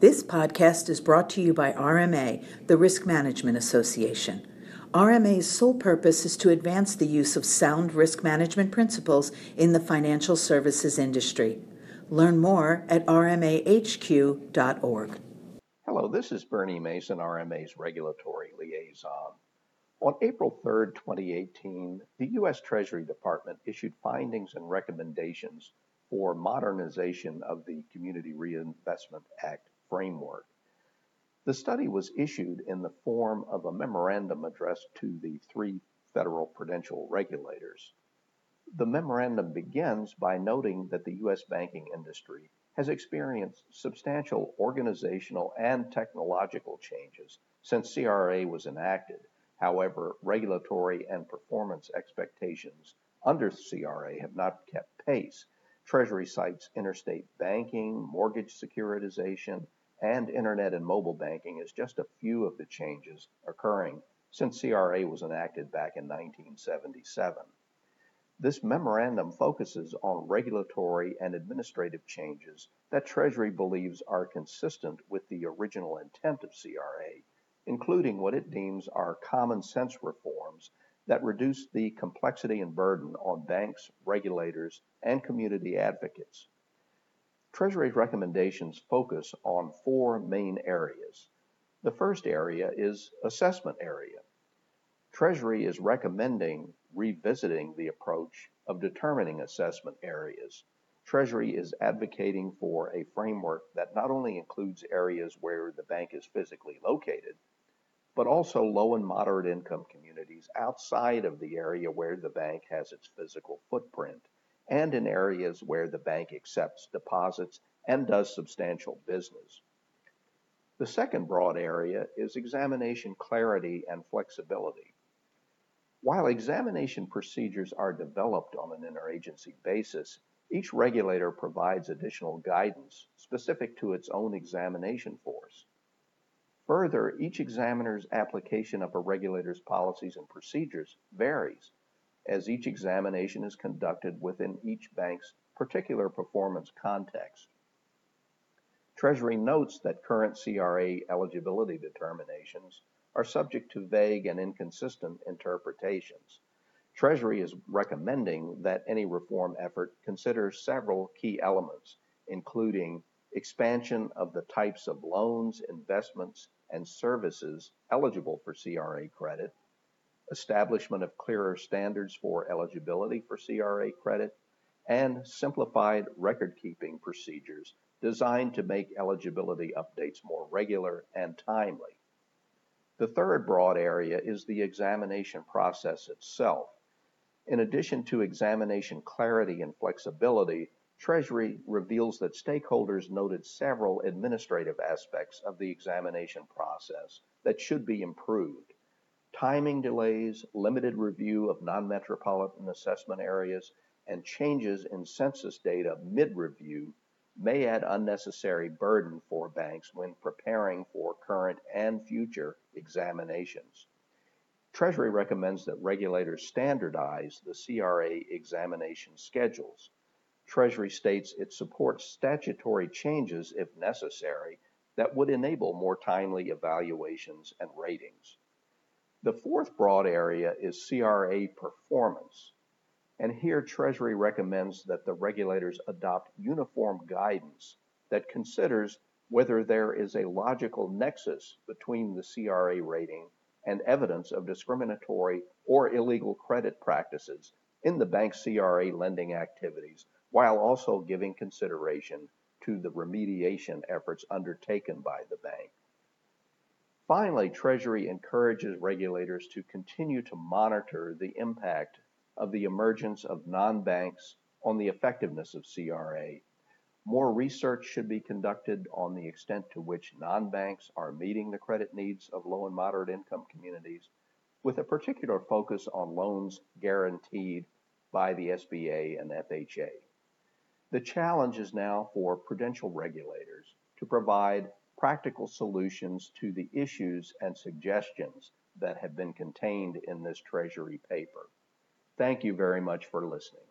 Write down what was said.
This podcast is brought to you by RMA, the Risk Management Association. RMA's sole purpose is to advance the use of sound risk management principles in the financial services industry. Learn more at rmahq.org. Hello, this is Bernie Mason, RMA's regulatory liaison. On April 3, 2018, the U.S. Treasury Department issued findings and recommendations for modernization of the Community Reinvestment Act framework. The study was issued in the form of a memorandum addressed to the three federal prudential regulators. The memorandum begins by noting that the U.S. banking industry has experienced substantial organizational and technological changes since CRA was enacted. However, regulatory and performance expectations under CRA have not kept pace. Treasury cites interstate banking, mortgage securitization, and internet and mobile banking is just a few of the changes occurring since CRA was enacted back in 1977. This memorandum focuses on regulatory and administrative changes that Treasury believes are consistent with the original intent of CRA, including what it deems are common sense reforms that reduce the complexity and burden on banks, regulators, and community advocates. Treasury's recommendations focus on four main areas. The first area is assessment area. Treasury is recommending revisiting the approach of determining assessment areas. Treasury is advocating for a framework that not only includes areas where the bank is physically located, but also low and moderate income communities outside of the area where the bank has its physical footprint and in areas where the bank accepts deposits and does substantial business. The second broad area is examination clarity and flexibility. While examination procedures are developed on an interagency basis, each regulator provides additional guidance specific to its own examination force. Further, each examiner's application of a regulator's policies and procedures varies as each examination is conducted within each bank's particular performance context. Treasury notes that current CRA eligibility determinations are subject to vague and inconsistent interpretations. Treasury is recommending that any reform effort consider several key elements, including expansion of the types of loans, investments, and services eligible for CRA credit, establishment of clearer standards for eligibility for CRA credit, and simplified record-keeping procedures designed to make eligibility updates more regular and timely. The third broad area is the examination process itself. In addition to examination clarity and flexibility, Treasury reveals that stakeholders noted several administrative aspects of the examination process that should be improved timing delays, limited review of non-metropolitan assessment areas, and changes in census data mid-review may add unnecessary burden for banks when preparing for current and future examinations. Treasury recommends that regulators standardize the CRA examination schedules. Treasury states it supports statutory changes if necessary that would enable more timely evaluations and ratings. The fourth broad area is CRA performance. And here Treasury recommends that the regulators adopt uniform guidance that considers whether there is a logical nexus between the CRA rating and evidence of discriminatory or illegal credit practices in the bank's CRA lending activities, while also giving consideration to the remediation efforts undertaken by the bank. Finally, Treasury encourages regulators to continue to monitor the impact of the emergence of non-banks on the effectiveness of CRA. More research should be conducted on the extent to which non-banks are meeting the credit needs of low and moderate income communities, with a particular focus on loans guaranteed by the SBA and FHA. The challenge is now for prudential regulators to provide practical solutions to the issues and suggestions that have been contained in this Treasury paper. Thank you very much for listening.